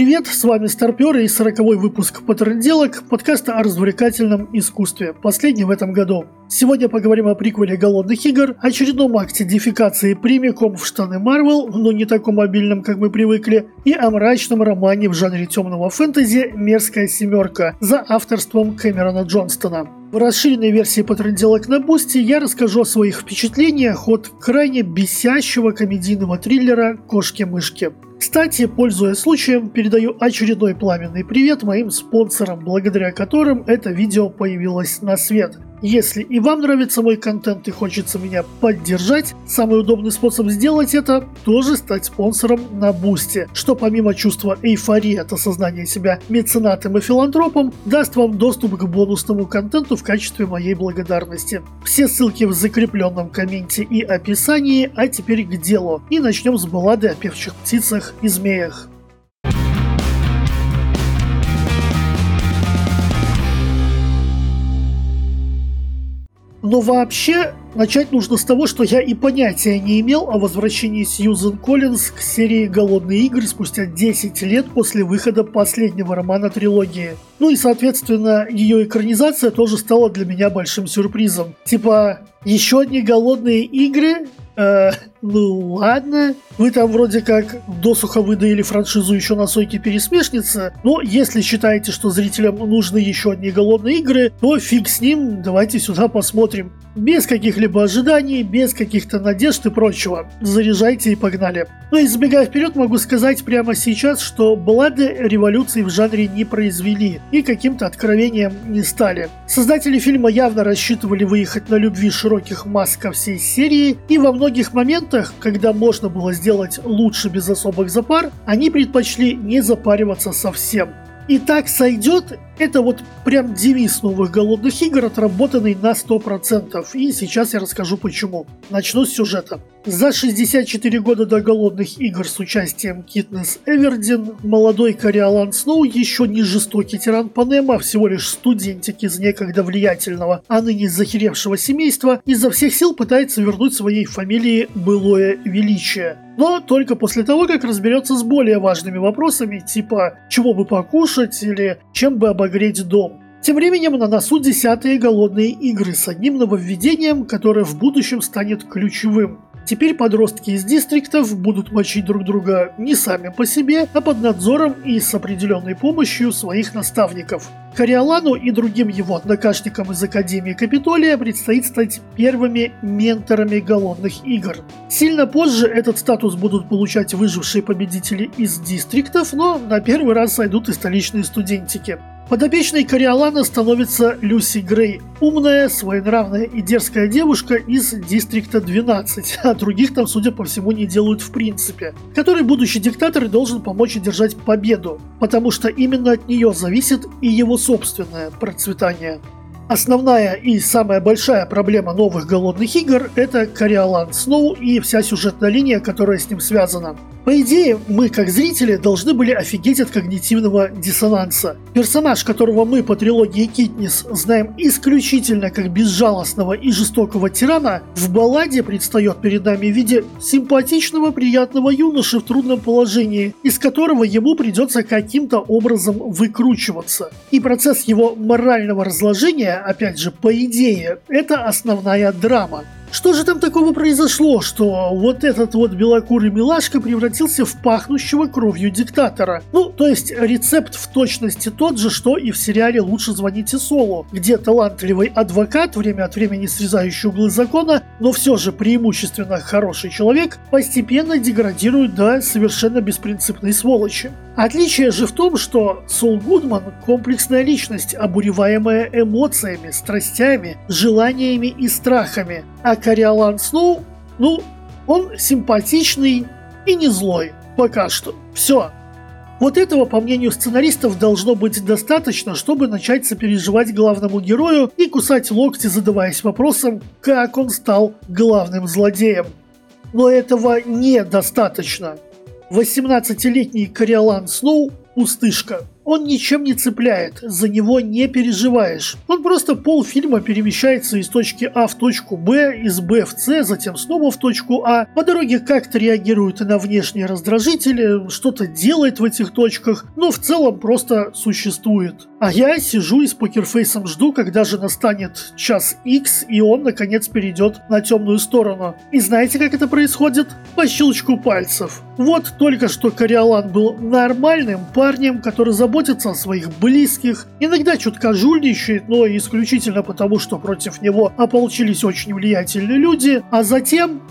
Привет, с вами Старперы и сороковой выпуск «Потрынделок» подкаста о развлекательном искусстве, последний в этом году. Сегодня поговорим о приквеле «Голодных игр», очередном акте дефекации прямиком в штаны Марвел, но не таком мобильном, как мы привыкли, и о мрачном романе в жанре темного фэнтези «Мерзкая семерка» за авторством Кэмерона Джонстона. В расширенной версии «Потрынделок» на Boosty я расскажу о своих впечатлениях от крайне бесящего комедийного триллера «Кошки-мышки». Кстати, пользуясь случаем, передаю очередной пламенный привет моим спонсорам, благодаря которым это видео появилось на свет – если и вам нравится мой контент и хочется меня поддержать, самый удобный способ сделать это – тоже стать спонсором на Бусте, что помимо чувства эйфории от осознания себя меценатом и филантропом, даст вам доступ к бонусному контенту в качестве моей благодарности. Все ссылки в закрепленном комменте и описании, а теперь к делу. И начнем с баллады о певчих птицах и змеях. Но вообще, начать нужно с того, что я и понятия не имел о возвращении Сьюзен Коллинз к серии «Голодные игры» спустя 10 лет после выхода последнего романа трилогии. Ну и, соответственно, ее экранизация тоже стала для меня большим сюрпризом. Типа, еще одни «Голодные игры»? Э, ну ладно. Вы там вроде как досуха выдаили франшизу еще на сойке пересмешница, но если считаете, что зрителям нужны еще одни голодные игры, то фиг с ним, давайте сюда посмотрим. Без каких-либо ожиданий, без каких-то надежд и прочего. Заряжайте и погнали. Ну и забегая вперед, могу сказать прямо сейчас, что Блады революции в жанре не произвели и каким-то откровением не стали. Создатели фильма явно рассчитывали выехать на любви широких масс ко всей серии, и во многих моментах моментах, когда можно было сделать лучше без особых запар, они предпочли не запариваться совсем. И так сойдет, это вот прям девиз новых голодных игр, отработанный на 100%. И сейчас я расскажу почему. Начну с сюжета. За 64 года до голодных игр с участием Китнес Эвердин, молодой Кориолан Сноу еще не жестокий тиран Панема, а всего лишь студентик из некогда влиятельного, а ныне захеревшего семейства, изо всех сил пытается вернуть своей фамилии былое величие. Но только после того, как разберется с более важными вопросами, типа чего бы покушать или чем бы обогреть дом. Тем временем на носу десятые голодные игры с одним нововведением, которое в будущем станет ключевым. Теперь подростки из дистриктов будут мочить друг друга не сами по себе, а под надзором и с определенной помощью своих наставников. Кориолану и другим его однокашникам из Академии Капитолия предстоит стать первыми менторами голодных игр. Сильно позже этот статус будут получать выжившие победители из дистриктов, но на первый раз сойдут и столичные студентики. Подопечной Кориолана становится Люси Грей, умная, своенравная и дерзкая девушка из Дистрикта 12, а других там, судя по всему, не делают в принципе, который будущий диктатор должен помочь одержать победу, потому что именно от нее зависит и его собственное процветание. Основная и самая большая проблема новых голодных игр – это Кориолан Сноу и вся сюжетная линия, которая с ним связана. По идее, мы, как зрители, должны были офигеть от когнитивного диссонанса. Персонаж, которого мы по трилогии Китнис знаем исключительно как безжалостного и жестокого тирана, в балладе предстает перед нами в виде симпатичного, приятного юноши в трудном положении, из которого ему придется каким-то образом выкручиваться. И процесс его морального разложения опять же, по идее, это основная драма. Что же там такого произошло, что вот этот вот белокурый милашка превратился в пахнущего кровью диктатора? Ну, то есть рецепт в точности тот же, что и в сериале «Лучше звоните Солу», где талантливый адвокат, время от времени срезающий углы закона, но все же преимущественно хороший человек, постепенно деградирует до совершенно беспринципной сволочи. Отличие же в том, что Сол Гудман – комплексная личность, обуреваемая эмоциями, страстями, желаниями и страхами, а Кориолан Сноу, ну, он симпатичный и не злой. Пока что. Все. Вот этого, по мнению сценаристов, должно быть достаточно, чтобы начать сопереживать главному герою и кусать локти, задаваясь вопросом, как он стал главным злодеем. Но этого недостаточно. 18-летний Кориолан Сноу – пустышка – он ничем не цепляет, за него не переживаешь. Он просто полфильма перемещается из точки А в точку Б, из Б в С, затем снова в точку А. По дороге как-то реагирует на внешние раздражители, что-то делает в этих точках, но в целом просто существует. А я сижу и с покерфейсом жду, когда же настанет час X, и он наконец перейдет на темную сторону. И знаете, как это происходит? По щелчку пальцев. Вот только что Кориолан был нормальным парнем, который заботится о своих близких, иногда чутка жульничает, но исключительно потому, что против него ополчились очень влиятельные люди, а затем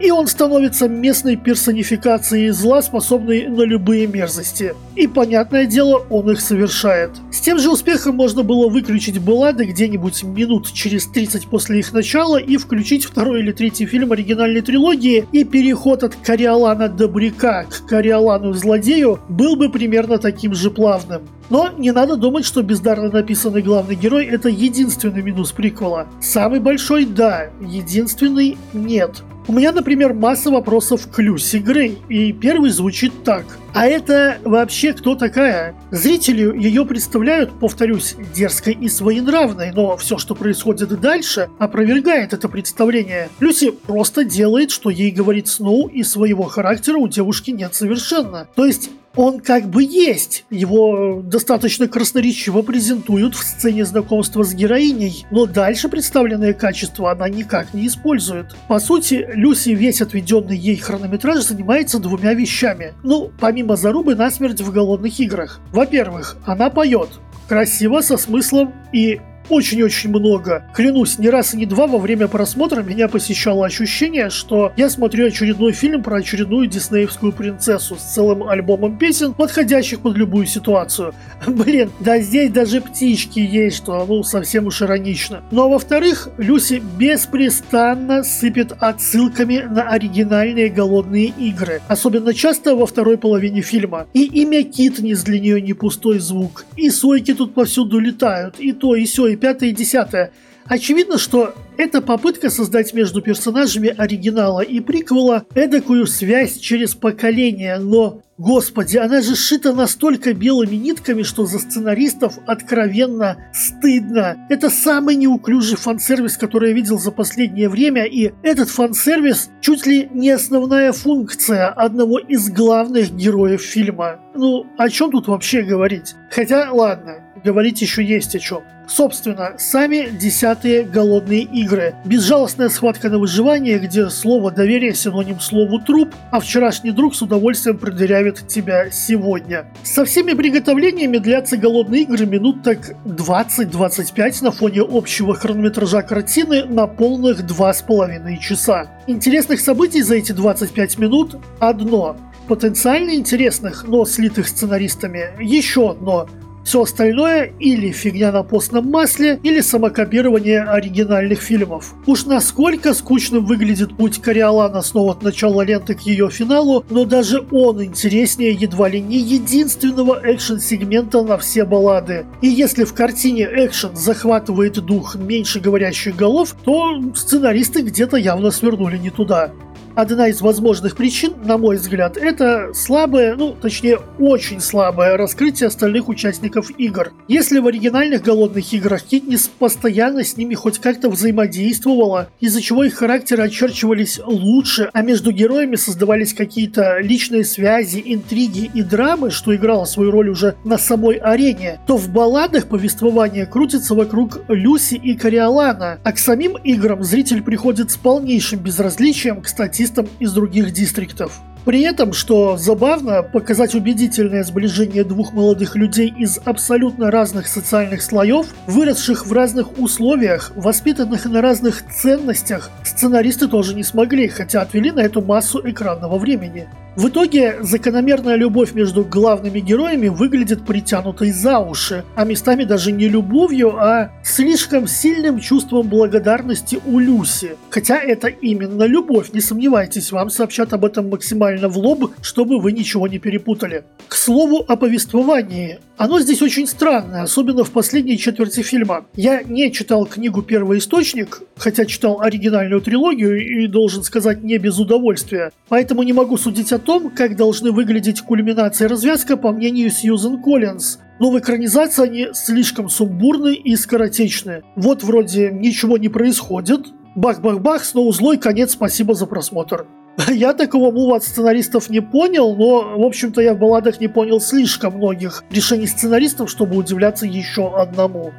и он становится местной персонификацией зла, способной на любые мерзости. И, понятное дело, он их совершает. С тем же успехом можно было выключить баллады где-нибудь минут через 30 после их начала и включить второй или третий фильм оригинальной трилогии, и переход от Кориолана Добряка к Кориолану Злодею был бы примерно таким же плавным. Но не надо думать, что бездарно написанный главный герой это единственный минус приквела. Самый большой – да, единственный – нет. У меня, например, масса вопросов к Люси Грей, и первый звучит так. А это вообще кто такая? Зрители ее представляют, повторюсь, дерзкой и своенравной, но все, что происходит дальше, опровергает это представление. Люси просто делает, что ей говорит Сноу, и своего характера у девушки нет совершенно. То есть он как бы есть. Его достаточно красноречиво презентуют в сцене знакомства с героиней, но дальше представленные качества она никак не использует. По сути, Люси весь отведенный ей хронометраж занимается двумя вещами. Ну, помимо зарубы насмерть в голодных играх. Во-первых, она поет. Красиво, со смыслом и очень-очень много. Клянусь, ни раз и не два во время просмотра меня посещало ощущение, что я смотрю очередной фильм про очередную диснеевскую принцессу с целым альбомом песен, подходящих под любую ситуацию. Блин, да здесь даже птички есть, что ну совсем уж иронично. Ну а во-вторых, Люси беспрестанно сыпет отсылками на оригинальные голодные игры. Особенно часто во второй половине фильма. И имя Китнис для нее не пустой звук. И сойки тут повсюду летают, и то, и все, и пятое, и десятое. Очевидно, что это попытка создать между персонажами оригинала и приквела эдакую связь через поколение, но, господи, она же сшита настолько белыми нитками, что за сценаристов откровенно стыдно. Это самый неуклюжий фан-сервис, который я видел за последнее время, и этот фан-сервис чуть ли не основная функция одного из главных героев фильма. Ну, о чем тут вообще говорить? Хотя, ладно, говорить еще есть о чем. Собственно, сами десятые голодные игры. Безжалостная схватка на выживание, где слово доверие синоним слову труп, а вчерашний друг с удовольствием продырявит тебя сегодня. Со всеми приготовлениями длятся голодные игры минут так 20-25 на фоне общего хронометража картины на полных 2,5 часа. Интересных событий за эти 25 минут одно. Потенциально интересных, но слитых сценаристами еще одно – все остальное или фигня на постном масле, или самокопирование оригинальных фильмов. Уж насколько скучным выглядит путь Кориолана снова от начала ленты к ее финалу, но даже он интереснее едва ли не единственного экшен-сегмента на все баллады. И если в картине экшен захватывает дух меньше говорящих голов, то сценаристы где-то явно свернули не туда. Одна из возможных причин, на мой взгляд, это слабое, ну, точнее, очень слабое раскрытие остальных участников игр. Если в оригинальных голодных играх Китнис постоянно с ними хоть как-то взаимодействовала, из-за чего их характеры очерчивались лучше, а между героями создавались какие-то личные связи, интриги и драмы, что играло свою роль уже на самой арене, то в балладах повествование крутится вокруг Люси и Кориолана, а к самим играм зритель приходит с полнейшим безразличием к статистике артистам из других дистриктов. При этом, что забавно, показать убедительное сближение двух молодых людей из абсолютно разных социальных слоев, выросших в разных условиях, воспитанных на разных ценностях, сценаристы тоже не смогли, хотя отвели на эту массу экранного времени. В итоге закономерная любовь между главными героями выглядит притянутой за уши, а местами даже не любовью, а слишком сильным чувством благодарности у Люси. Хотя это именно любовь, не сомневайтесь, вам сообщат об этом максимально максимально в лоб, чтобы вы ничего не перепутали. К слову о повествовании. Оно здесь очень странное, особенно в последней четверти фильма. Я не читал книгу «Первый источник», хотя читал оригинальную трилогию и должен сказать не без удовольствия. Поэтому не могу судить о том, как должны выглядеть кульминация и развязка по мнению Сьюзен Коллинз. Но в экранизации они слишком сумбурны и скоротечны. Вот вроде ничего не происходит, бах-бах-бах, снова злой, конец, спасибо за просмотр. Я такого мува от сценаристов не понял, но, в общем-то, я в балладах не понял слишком многих решений сценаристов, чтобы удивляться еще одному.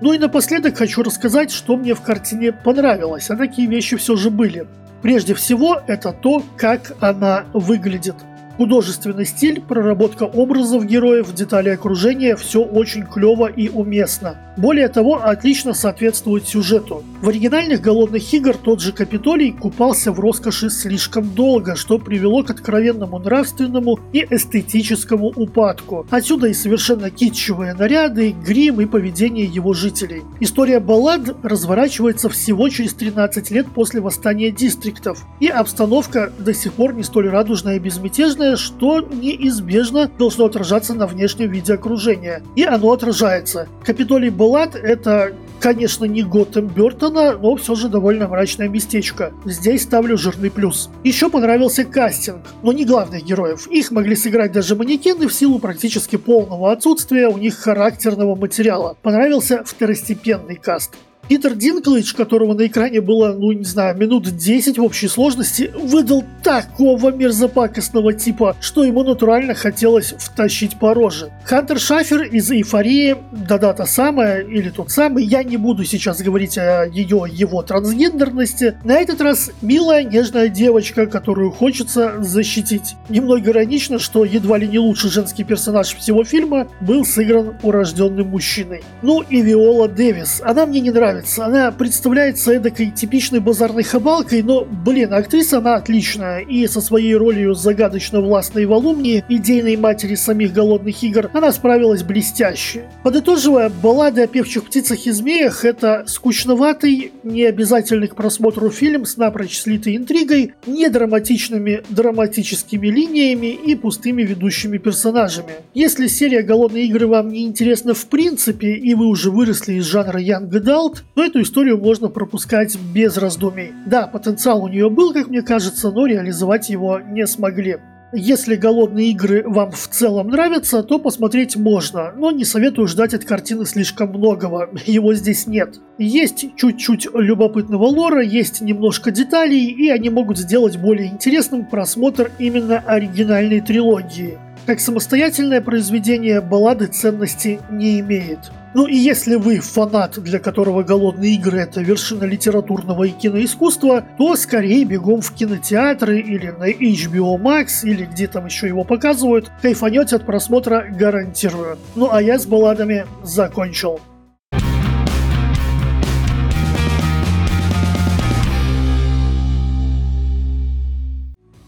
Ну и напоследок хочу рассказать, что мне в картине понравилось, а такие вещи все же были. Прежде всего, это то, как она выглядит – Художественный стиль, проработка образов героев, детали окружения – все очень клево и уместно. Более того, отлично соответствует сюжету. В оригинальных «Голодных игр» тот же Капитолий купался в роскоши слишком долго, что привело к откровенному нравственному и эстетическому упадку. Отсюда и совершенно китчевые наряды, грим и поведение его жителей. История баллад разворачивается всего через 13 лет после восстания дистриктов, и обстановка до сих пор не столь радужная и безмятежная, интересное, что неизбежно должно отражаться на внешнем виде окружения. И оно отражается. Капитолий Баллад – это Конечно, не Готэм Бертона, но все же довольно мрачное местечко. Здесь ставлю жирный плюс. Еще понравился кастинг, но не главных героев. Их могли сыграть даже манекены в силу практически полного отсутствия у них характерного материала. Понравился второстепенный каст. Питер Динклэйдж, которого на экране было, ну не знаю, минут 10 в общей сложности, выдал такого мерзопакостного типа, что ему натурально хотелось втащить по роже. Хантер Шафер из «Эйфории», да-да, та самая, или тот самый, я не буду сейчас говорить о ее, его трансгендерности. На этот раз милая, нежная девочка, которую хочется защитить. Немного иронично, что едва ли не лучший женский персонаж всего фильма был сыгран урожденным мужчиной. Ну и Виола Дэвис. Она мне не нравится нравится. Она представляется эдакой типичной базарной хабалкой, но, блин, актриса она отличная. И со своей ролью загадочно властной Валумни, идейной матери самих голодных игр, она справилась блестяще. Подытоживая, баллады о певчих птицах и змеях – это скучноватый, не обязательный к просмотру фильм с напрочь слитой интригой, не драматичными драматическими линиями и пустыми ведущими персонажами. Если серия «Голодные игры» вам не интересна в принципе, и вы уже выросли из жанра Young Adult, но эту историю можно пропускать без раздумий. Да, потенциал у нее был, как мне кажется, но реализовать его не смогли. Если голодные игры вам в целом нравятся, то посмотреть можно, но не советую ждать от картины слишком многого, его здесь нет. Есть чуть-чуть любопытного лора, есть немножко деталей, и они могут сделать более интересным просмотр именно оригинальной трилогии. Как самостоятельное произведение баллады ценности не имеет. Ну и если вы фанат, для которого «Голодные игры» — это вершина литературного и киноискусства, то скорее бегом в кинотеатры или на HBO Max, или где там еще его показывают, кайфанете от просмотра гарантирую. Ну а я с балладами закончил.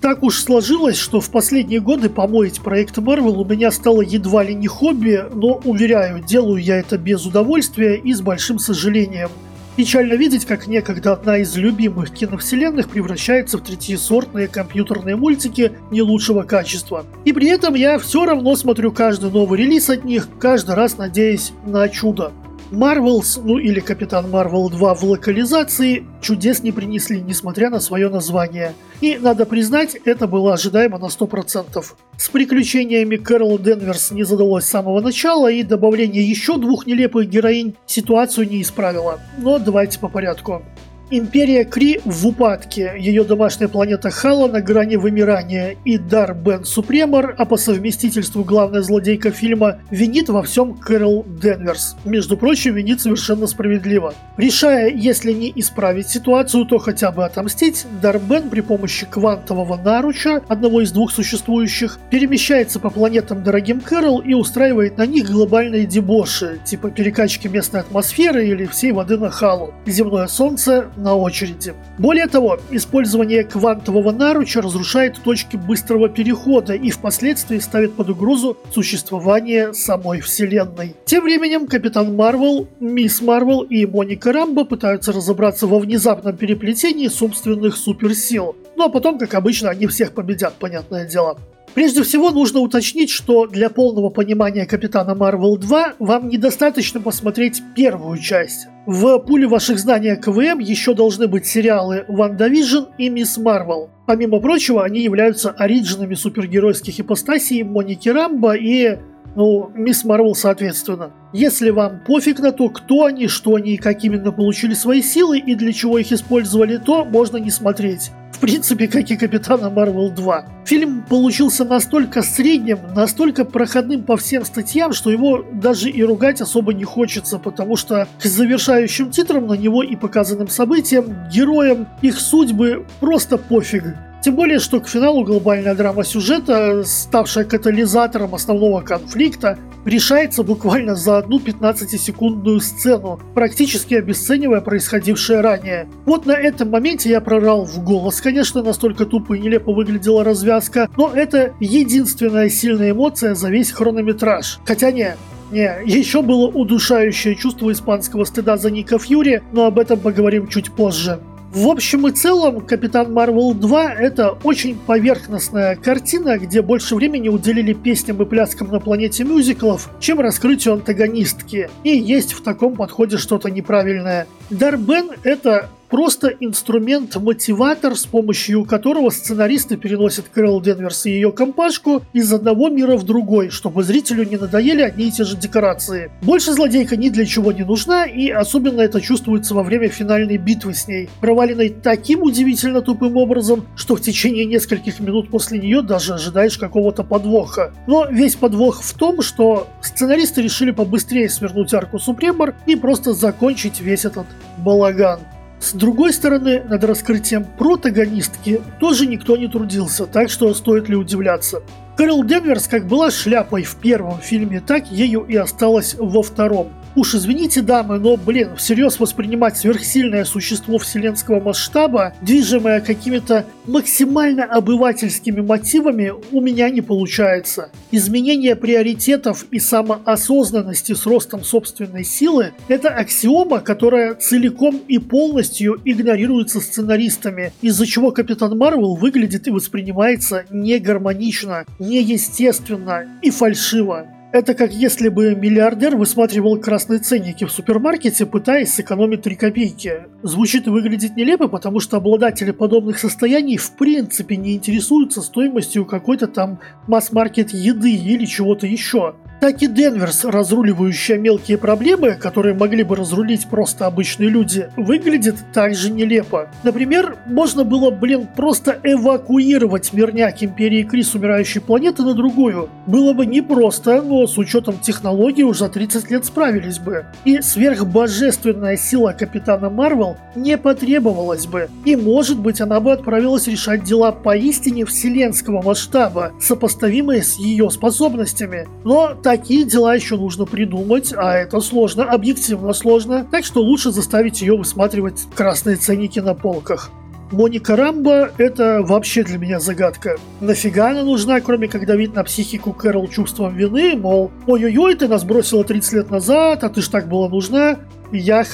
Так уж сложилось, что в последние годы помоить проект Marvel у меня стало едва ли не хобби, но, уверяю, делаю я это без удовольствия и с большим сожалением. Печально видеть, как некогда одна из любимых киновселенных превращается в третьесортные компьютерные мультики не лучшего качества. И при этом я все равно смотрю каждый новый релиз от них, каждый раз надеясь на чудо. Marvels, ну или Капитан Марвел 2 в локализации чудес не принесли, несмотря на свое название. И, надо признать, это было ожидаемо на 100%. С приключениями Кэрол Денверс не задалось с самого начала, и добавление еще двух нелепых героинь ситуацию не исправило. Но давайте по порядку. Империя Кри в упадке, ее домашняя планета Хала на грани вымирания и Дар Бен Супремор, а по совместительству главная злодейка фильма, винит во всем Кэрол Денверс. Между прочим, винит совершенно справедливо. Решая, если не исправить ситуацию, то хотя бы отомстить, Дар Бен при помощи квантового наруча, одного из двух существующих, перемещается по планетам дорогим Кэрол и устраивает на них глобальные дебоши, типа перекачки местной атмосферы или всей воды на Халу. Земное солнце на очереди. Более того, использование квантового наруча разрушает точки быстрого перехода и впоследствии ставит под угрозу существование самой Вселенной. Тем временем Капитан Марвел, Мисс Марвел и Моника Рамбо пытаются разобраться во внезапном переплетении собственных суперсил. Ну а потом, как обычно, они всех победят, понятное дело. Прежде всего, нужно уточнить, что для полного понимания Капитана Марвел 2 вам недостаточно посмотреть первую часть. В пуле ваших знаний о КВМ еще должны быть сериалы «WandaVision» и «Ms. Marvel». Помимо прочего, они являются origin ами супергеройских ипостасей Моники Рамбо и ну, Мисс Марвел соответственно. Если вам пофиг на то, кто они, что они и как именно получили свои силы и для чего их использовали, то можно не смотреть. В принципе, как и Капитана Марвел 2. Фильм получился настолько средним, настолько проходным по всем статьям, что его даже и ругать особо не хочется, потому что к завершающим титрам на него и показанным событиям, героям, их судьбы просто пофиг. Тем более, что к финалу глобальная драма сюжета, ставшая катализатором основного конфликта, решается буквально за одну 15-секундную сцену, практически обесценивая происходившее ранее. Вот на этом моменте я прорал в голос, конечно, настолько тупо и нелепо выглядела развязка, но это единственная сильная эмоция за весь хронометраж. Хотя не, не, еще было удушающее чувство испанского стыда за Ника Фьюри, но об этом поговорим чуть позже. В общем и целом, Капитан Марвел 2 это очень поверхностная картина, где больше времени уделили песням и пляскам на планете мюзиклов, чем раскрытию антагонистки. И есть в таком подходе что-то неправильное. Дарбен это просто инструмент-мотиватор, с помощью которого сценаристы переносят Кэрол Денверс и ее компашку из одного мира в другой, чтобы зрителю не надоели одни и те же декорации. Больше злодейка ни для чего не нужна, и особенно это чувствуется во время финальной битвы с ней, проваленной таким удивительно тупым образом, что в течение нескольких минут после нее даже ожидаешь какого-то подвоха. Но весь подвох в том, что сценаристы решили побыстрее свернуть арку Супремор и просто закончить весь этот балаган. С другой стороны, над раскрытием протагонистки тоже никто не трудился, так что стоит ли удивляться. Кэрол Денверс как была шляпой в первом фильме, так ею и осталась во втором. Уж извините, дамы, но, блин, всерьез воспринимать сверхсильное существо вселенского масштаба, движимое какими-то максимально обывательскими мотивами, у меня не получается. Изменение приоритетов и самоосознанности с ростом собственной силы – это аксиома, которая целиком и полностью игнорируется сценаристами, из-за чего Капитан Марвел выглядит и воспринимается негармонично, неестественно и фальшиво. Это как если бы миллиардер высматривал красные ценники в супермаркете, пытаясь сэкономить 3 копейки. Звучит и выглядит нелепо, потому что обладатели подобных состояний в принципе не интересуются стоимостью какой-то там масс-маркет еды или чего-то еще так и Денверс, разруливающая мелкие проблемы, которые могли бы разрулить просто обычные люди, выглядит также нелепо. Например, можно было, блин, просто эвакуировать мирняк Империи Крис умирающей планеты на другую. Было бы непросто, но с учетом технологий уже за 30 лет справились бы. И сверхбожественная сила Капитана Марвел не потребовалась бы. И может быть она бы отправилась решать дела поистине вселенского масштаба, сопоставимые с ее способностями. Но такие дела еще нужно придумать, а это сложно, объективно сложно, так что лучше заставить ее высматривать красные ценники на полках. Моника Рамбо – это вообще для меня загадка. Нафига она нужна, кроме как давить на психику Кэрол чувством вины, мол, ой-ой-ой, ты нас бросила 30 лет назад, а ты ж так была нужна. Я.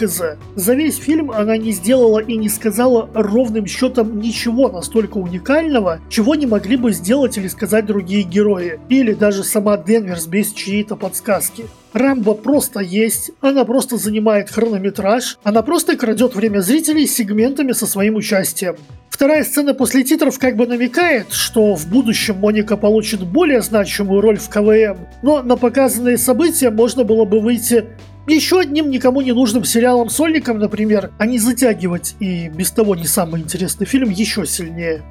За весь фильм она не сделала и не сказала ровным счетом ничего настолько уникального, чего не могли бы сделать или сказать другие герои, или даже сама Денверс без чьей-то подсказки. Рамбо просто есть, она просто занимает хронометраж, она просто крадет время зрителей сегментами со своим участием. Вторая сцена после титров как бы намекает, что в будущем Моника получит более значимую роль в КВМ, но на показанные события можно было бы выйти еще одним никому не нужным сериалом-сольником, например, а не затягивать и без того не самый интересный фильм еще сильнее.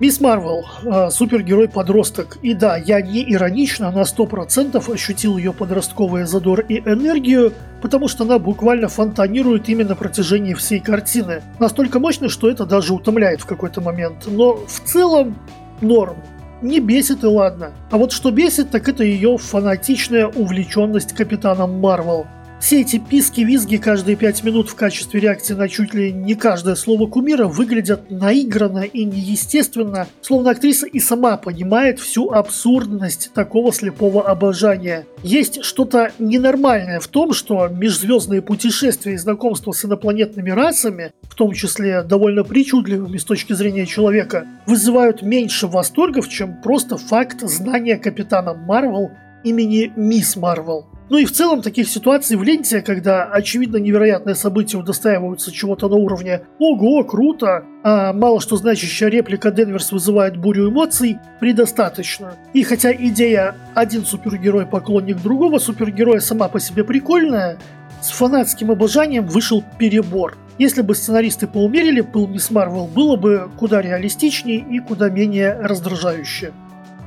Мисс Марвел, э, супергерой-подросток. И да, я не иронично на 100% ощутил ее подростковый задор и энергию, потому что она буквально фонтанирует именно на протяжении всей картины. Настолько мощно, что это даже утомляет в какой-то момент. Но в целом норм. Не бесит и ладно. А вот что бесит, так это ее фанатичная увлеченность Капитаном Марвел. Все эти писки-визги каждые пять минут в качестве реакции на чуть ли не каждое слово кумира выглядят наигранно и неестественно, словно актриса и сама понимает всю абсурдность такого слепого обожания. Есть что-то ненормальное в том, что межзвездные путешествия и знакомства с инопланетными расами, в том числе довольно причудливыми с точки зрения человека, вызывают меньше восторгов, чем просто факт знания Капитана Марвел имени Мисс Марвел. Ну и в целом таких ситуаций в ленте, когда очевидно невероятные события удостаиваются чего-то на уровне «Ого, круто!», а мало что значащая реплика Денверс вызывает бурю эмоций, предостаточно. И хотя идея «один супергерой поклонник другого супергероя» сама по себе прикольная, с фанатским обожанием вышел перебор. Если бы сценаристы поумерили пыл Мисс Марвел, было бы куда реалистичнее и куда менее раздражающе.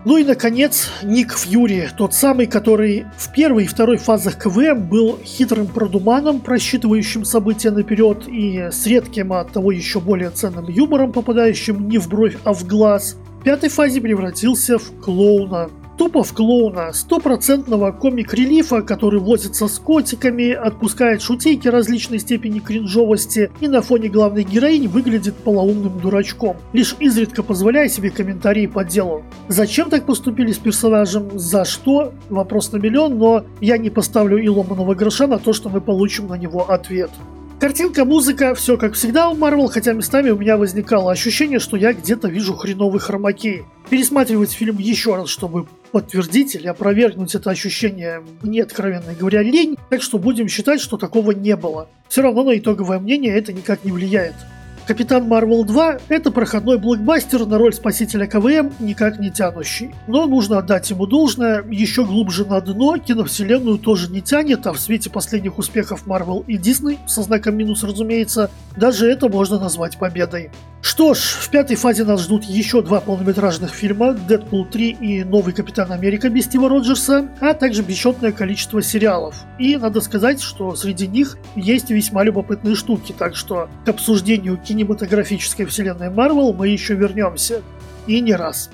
Ну и, наконец, Ник Фьюри, тот самый, который в первой и второй фазах КВМ был хитрым продуманом, просчитывающим события наперед и с редким, а от того еще более ценным юмором, попадающим не в бровь, а в глаз. В пятой фазе превратился в клоуна, тупо в клоуна, стопроцентного комик-релифа, который возится с котиками, отпускает шутейки различной степени кринжовости и на фоне главной героини выглядит полоумным дурачком, лишь изредка позволяя себе комментарии по делу. Зачем так поступили с персонажем? За что? Вопрос на миллион, но я не поставлю и ломаного гроша на то, что мы получим на него ответ. Картинка, музыка, все как всегда у Marvel, хотя местами у меня возникало ощущение, что я где-то вижу хреновый хромакей. Пересматривать фильм еще раз, чтобы подтвердить или опровергнуть это ощущение мне, откровенно говоря, лень, так что будем считать, что такого не было. Все равно на итоговое мнение это никак не влияет. Капитан Марвел 2 – это проходной блокбастер на роль спасителя КВМ, никак не тянущий. Но нужно отдать ему должное, еще глубже на дно киновселенную тоже не тянет, а в свете последних успехов Marvel и Disney, со знаком минус разумеется, даже это можно назвать победой. Что ж, в пятой фазе нас ждут еще два полнометражных фильма «Дэдпул 3» и «Новый Капитан Америка» без Стива Роджерса, а также бесчетное количество сериалов. И надо сказать, что среди них есть весьма любопытные штуки, так что к обсуждению кинематографической вселенной Марвел мы еще вернемся. И не раз.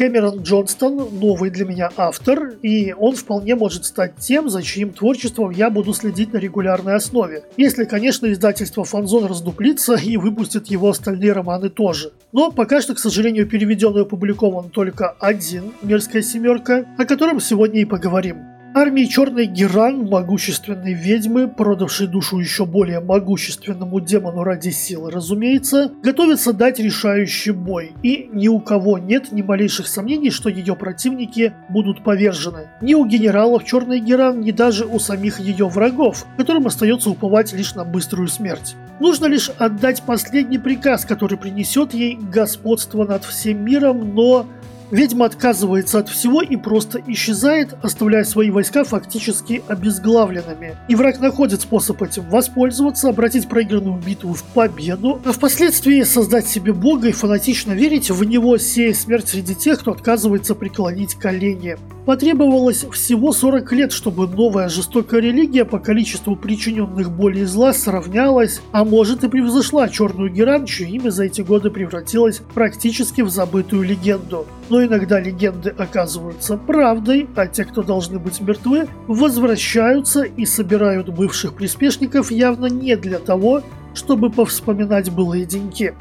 Кэмерон Джонстон – новый для меня автор, и он вполне может стать тем, за чьим творчеством я буду следить на регулярной основе. Если, конечно, издательство Фанзон раздуплится и выпустит его остальные романы тоже. Но пока что, к сожалению, переведен и опубликован только один «Мерзкая семерка», о котором сегодня и поговорим. Армии Черной Геран, могущественной ведьмы, продавшей душу еще более могущественному демону ради силы, разумеется, готовится дать решающий бой, и ни у кого нет ни малейших сомнений, что ее противники будут повержены. Ни у генералов Черной Геран, ни даже у самих ее врагов, которым остается уповать лишь на быструю смерть. Нужно лишь отдать последний приказ, который принесет ей господство над всем миром, но Ведьма отказывается от всего и просто исчезает, оставляя свои войска фактически обезглавленными. И враг находит способ этим воспользоваться, обратить проигранную битву в победу, а впоследствии создать себе бога и фанатично верить в него, сея смерть среди тех, кто отказывается преклонить колени. Потребовалось всего 40 лет, чтобы новая жестокая религия по количеству причиненных боли и зла сравнялась, а может и превзошла черную Геран, чье имя за эти годы превратилось практически в забытую легенду. Но иногда легенды оказываются правдой, а те, кто должны быть мертвы, возвращаются и собирают бывших приспешников явно не для того, чтобы повспоминать былые деньки.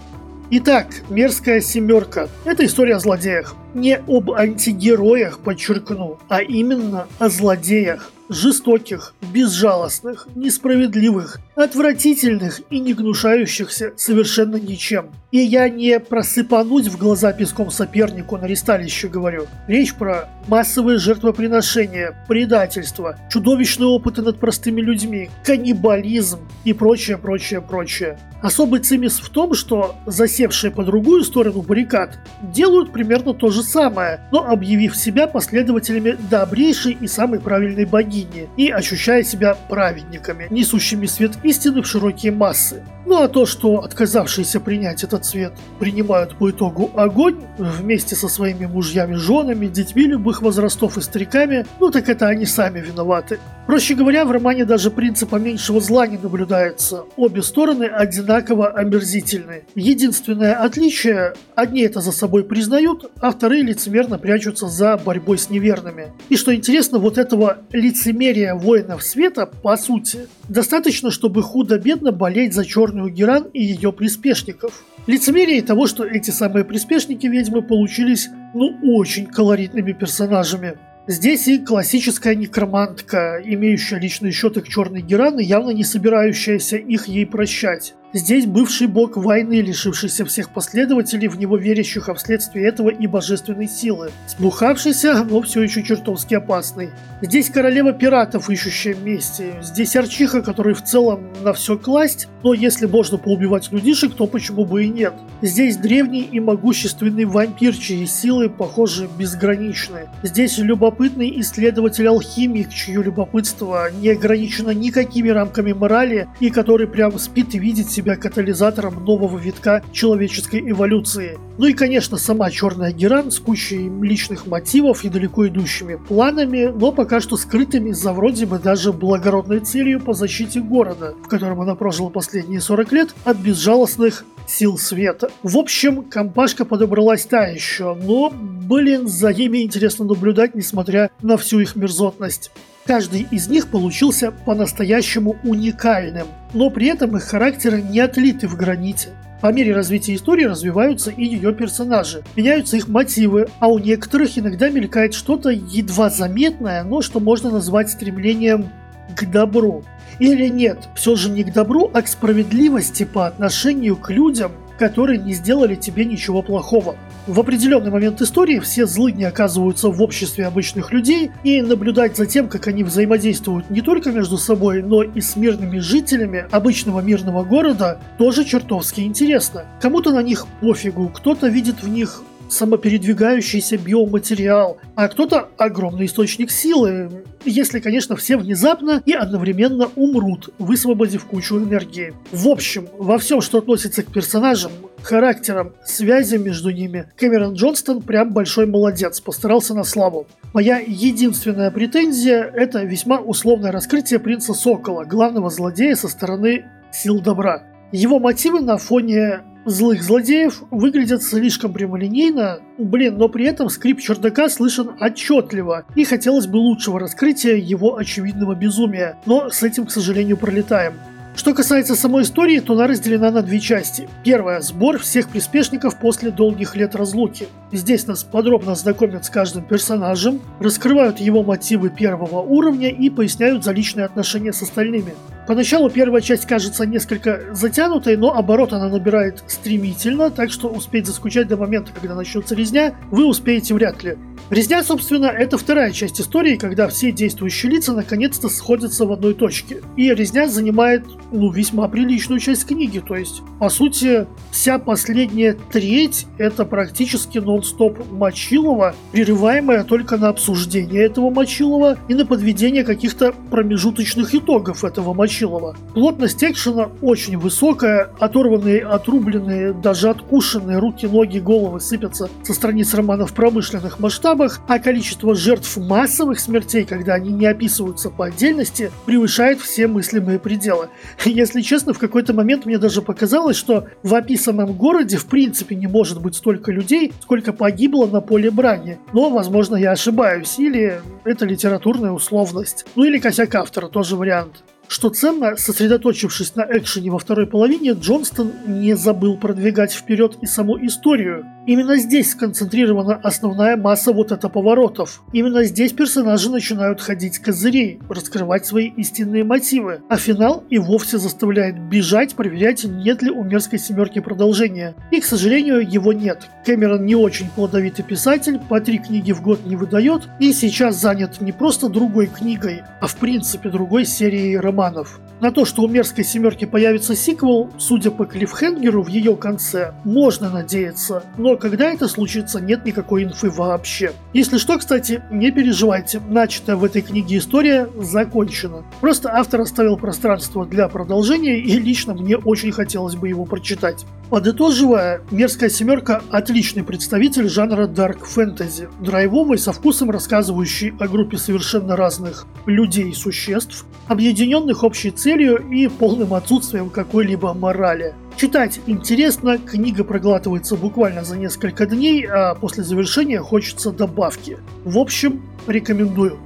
Итак, «Мерзкая семерка» — это история о злодеях. Не об антигероях, подчеркну, а именно о злодеях жестоких, безжалостных, несправедливых, отвратительных и не гнушающихся совершенно ничем. И я не просыпануть в глаза песком сопернику на ресталище говорю. Речь про массовые жертвоприношения, предательство, чудовищные опыты над простыми людьми, каннибализм и прочее, прочее, прочее. Особый цимис в том, что засевшие по другую сторону баррикад делают примерно то же самое, но объявив себя последователями добрейшей и самой правильной богини и ощущая себя праведниками, несущими свет истины в широкие массы. Ну а то, что отказавшиеся принять этот этот принимают по итогу огонь вместе со своими мужьями, женами, детьми любых возрастов и стариками, ну так это они сами виноваты. Проще говоря, в романе даже принципа меньшего зла не наблюдается. Обе стороны одинаково омерзительны. Единственное отличие – одни это за собой признают, а вторые лицемерно прячутся за борьбой с неверными. И что интересно, вот этого лицемерия воинов света, по сути, достаточно, чтобы худо-бедно болеть за черную Геран и ее приспешников. Лицемерие того, что эти самые приспешники ведьмы получились, ну, очень колоритными персонажами. Здесь и классическая некромантка, имеющая личные счеты к черной Гераны, явно не собирающаяся их ей прощать. Здесь бывший бог войны, лишившийся всех последователей, в него верящих, а вследствие этого и божественной силы. Сбухавшийся, но все еще чертовски опасный. Здесь королева пиратов, ищущая мести. Здесь Арчиха, который в целом на все класть, но если можно поубивать людишек, то почему бы и нет. Здесь древний и могущественный вампир, чьи силы, похоже, безграничны. Здесь любопытный исследователь-алхимик, чье любопытство не ограничено никакими рамками морали и который прям спит и видит себя катализатором нового витка человеческой эволюции. Ну и, конечно, сама Черная Геран с кучей личных мотивов и далеко идущими планами, но пока что скрытыми за вроде бы даже благородной целью по защите города, в котором она прожила последние 40 лет от безжалостных сил света. В общем, компашка подобралась та еще, но, блин, за ними интересно наблюдать, несмотря на всю их мерзотность. Каждый из них получился по-настоящему уникальным, но при этом их характеры не отлиты в граните. По мере развития истории развиваются и ее персонажи, меняются их мотивы, а у некоторых иногда мелькает что-то едва заметное, но что можно назвать стремлением к добру. Или нет, все же не к добру, а к справедливости по отношению к людям, которые не сделали тебе ничего плохого. В определенный момент истории все злыдни оказываются в обществе обычных людей, и наблюдать за тем, как они взаимодействуют не только между собой, но и с мирными жителями обычного мирного города, тоже чертовски интересно. Кому-то на них пофигу, кто-то видит в них самопередвигающийся биоматериал, а кто-то огромный источник силы, если, конечно, все внезапно и одновременно умрут, высвободив кучу энергии. В общем, во всем, что относится к персонажам, характерам, связям между ними, Кэмерон Джонстон прям большой молодец, постарался на славу. Моя единственная претензия – это весьма условное раскрытие принца Сокола, главного злодея со стороны сил добра. Его мотивы на фоне злых злодеев выглядят слишком прямолинейно, блин, но при этом скрип чердака слышен отчетливо, и хотелось бы лучшего раскрытия его очевидного безумия, но с этим, к сожалению, пролетаем. Что касается самой истории, то она разделена на две части. Первая – сбор всех приспешников после долгих лет разлуки. Здесь нас подробно знакомят с каждым персонажем, раскрывают его мотивы первого уровня и поясняют за личные отношения с остальными. Поначалу первая часть кажется несколько затянутой, но оборот она набирает стремительно, так что успеть заскучать до момента, когда начнется резня, вы успеете вряд ли. Резня, собственно, это вторая часть истории, когда все действующие лица наконец-то сходятся в одной точке. И резня занимает, ну, весьма приличную часть книги, то есть, по сути, вся последняя треть это практически нон-стоп Мочилова, прерываемая только на обсуждение этого Мочилова и на подведение каких-то промежуточных итогов этого Мочилова. Плотность экшена очень высокая, оторванные, отрубленные, даже откушенные руки, ноги, головы сыпятся со страниц романа в промышленных масштабах, а количество жертв массовых смертей, когда они не описываются по отдельности, превышает все мыслимые пределы. Если честно, в какой-то момент мне даже показалось, что в описанном городе в принципе не может быть столько людей, сколько погибло на поле брани. Но, возможно, я ошибаюсь, или это литературная условность. Ну или косяк автора, тоже вариант. Что ценно, сосредоточившись на экшене во второй половине, Джонстон не забыл продвигать вперед и саму историю. Именно здесь сконцентрирована основная масса вот это поворотов. Именно здесь персонажи начинают ходить козырей, раскрывать свои истинные мотивы, а финал и вовсе заставляет бежать, проверять, нет ли у мерзкой семерки продолжения. И, к сожалению, его нет. Кэмерон не очень плодовитый писатель, по три книги в год не выдает, и сейчас занят не просто другой книгой, а в принципе другой серией романов. На то, что у «Мерзкой семерки» появится сиквел, судя по клиффхенгеру в ее конце, можно надеяться. Но когда это случится, нет никакой инфы вообще. Если что, кстати, не переживайте, начатая в этой книге история закончена. Просто автор оставил пространство для продолжения, и лично мне очень хотелось бы его прочитать. Подытоживая, «Мерзкая семерка» — отличный представитель жанра дарк фэнтези, драйвовый, со вкусом рассказывающий о группе совершенно разных людей и существ, объединенных общей целью и полным отсутствием какой-либо морали. Читать интересно, книга проглатывается буквально за несколько дней, а после завершения хочется добавки. В общем, рекомендую.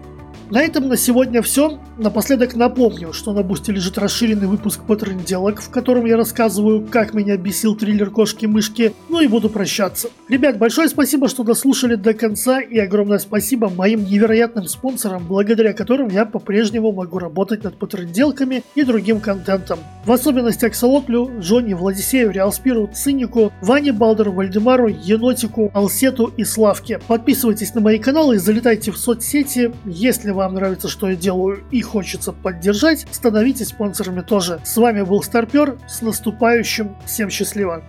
На этом на сегодня все. Напоследок напомню, что на Бусте лежит расширенный выпуск потренделок, в котором я рассказываю, как меня бесил триллер «Кошки-мышки», ну и буду прощаться. Ребят, большое спасибо, что дослушали до конца, и огромное спасибо моим невероятным спонсорам, благодаря которым я по-прежнему могу работать над потренделками и другим контентом. В особенности Аксолотлю, Джонни, Владисею, Реалспиру, Цинику, Ване Балдеру, Вальдемару, Енотику, Алсету и Славке. Подписывайтесь на мои каналы и залетайте в соцсети, если вам нравится, что я делаю и хочется поддержать, становитесь спонсорами тоже. С вами был Старпер, с наступающим, всем счастливо!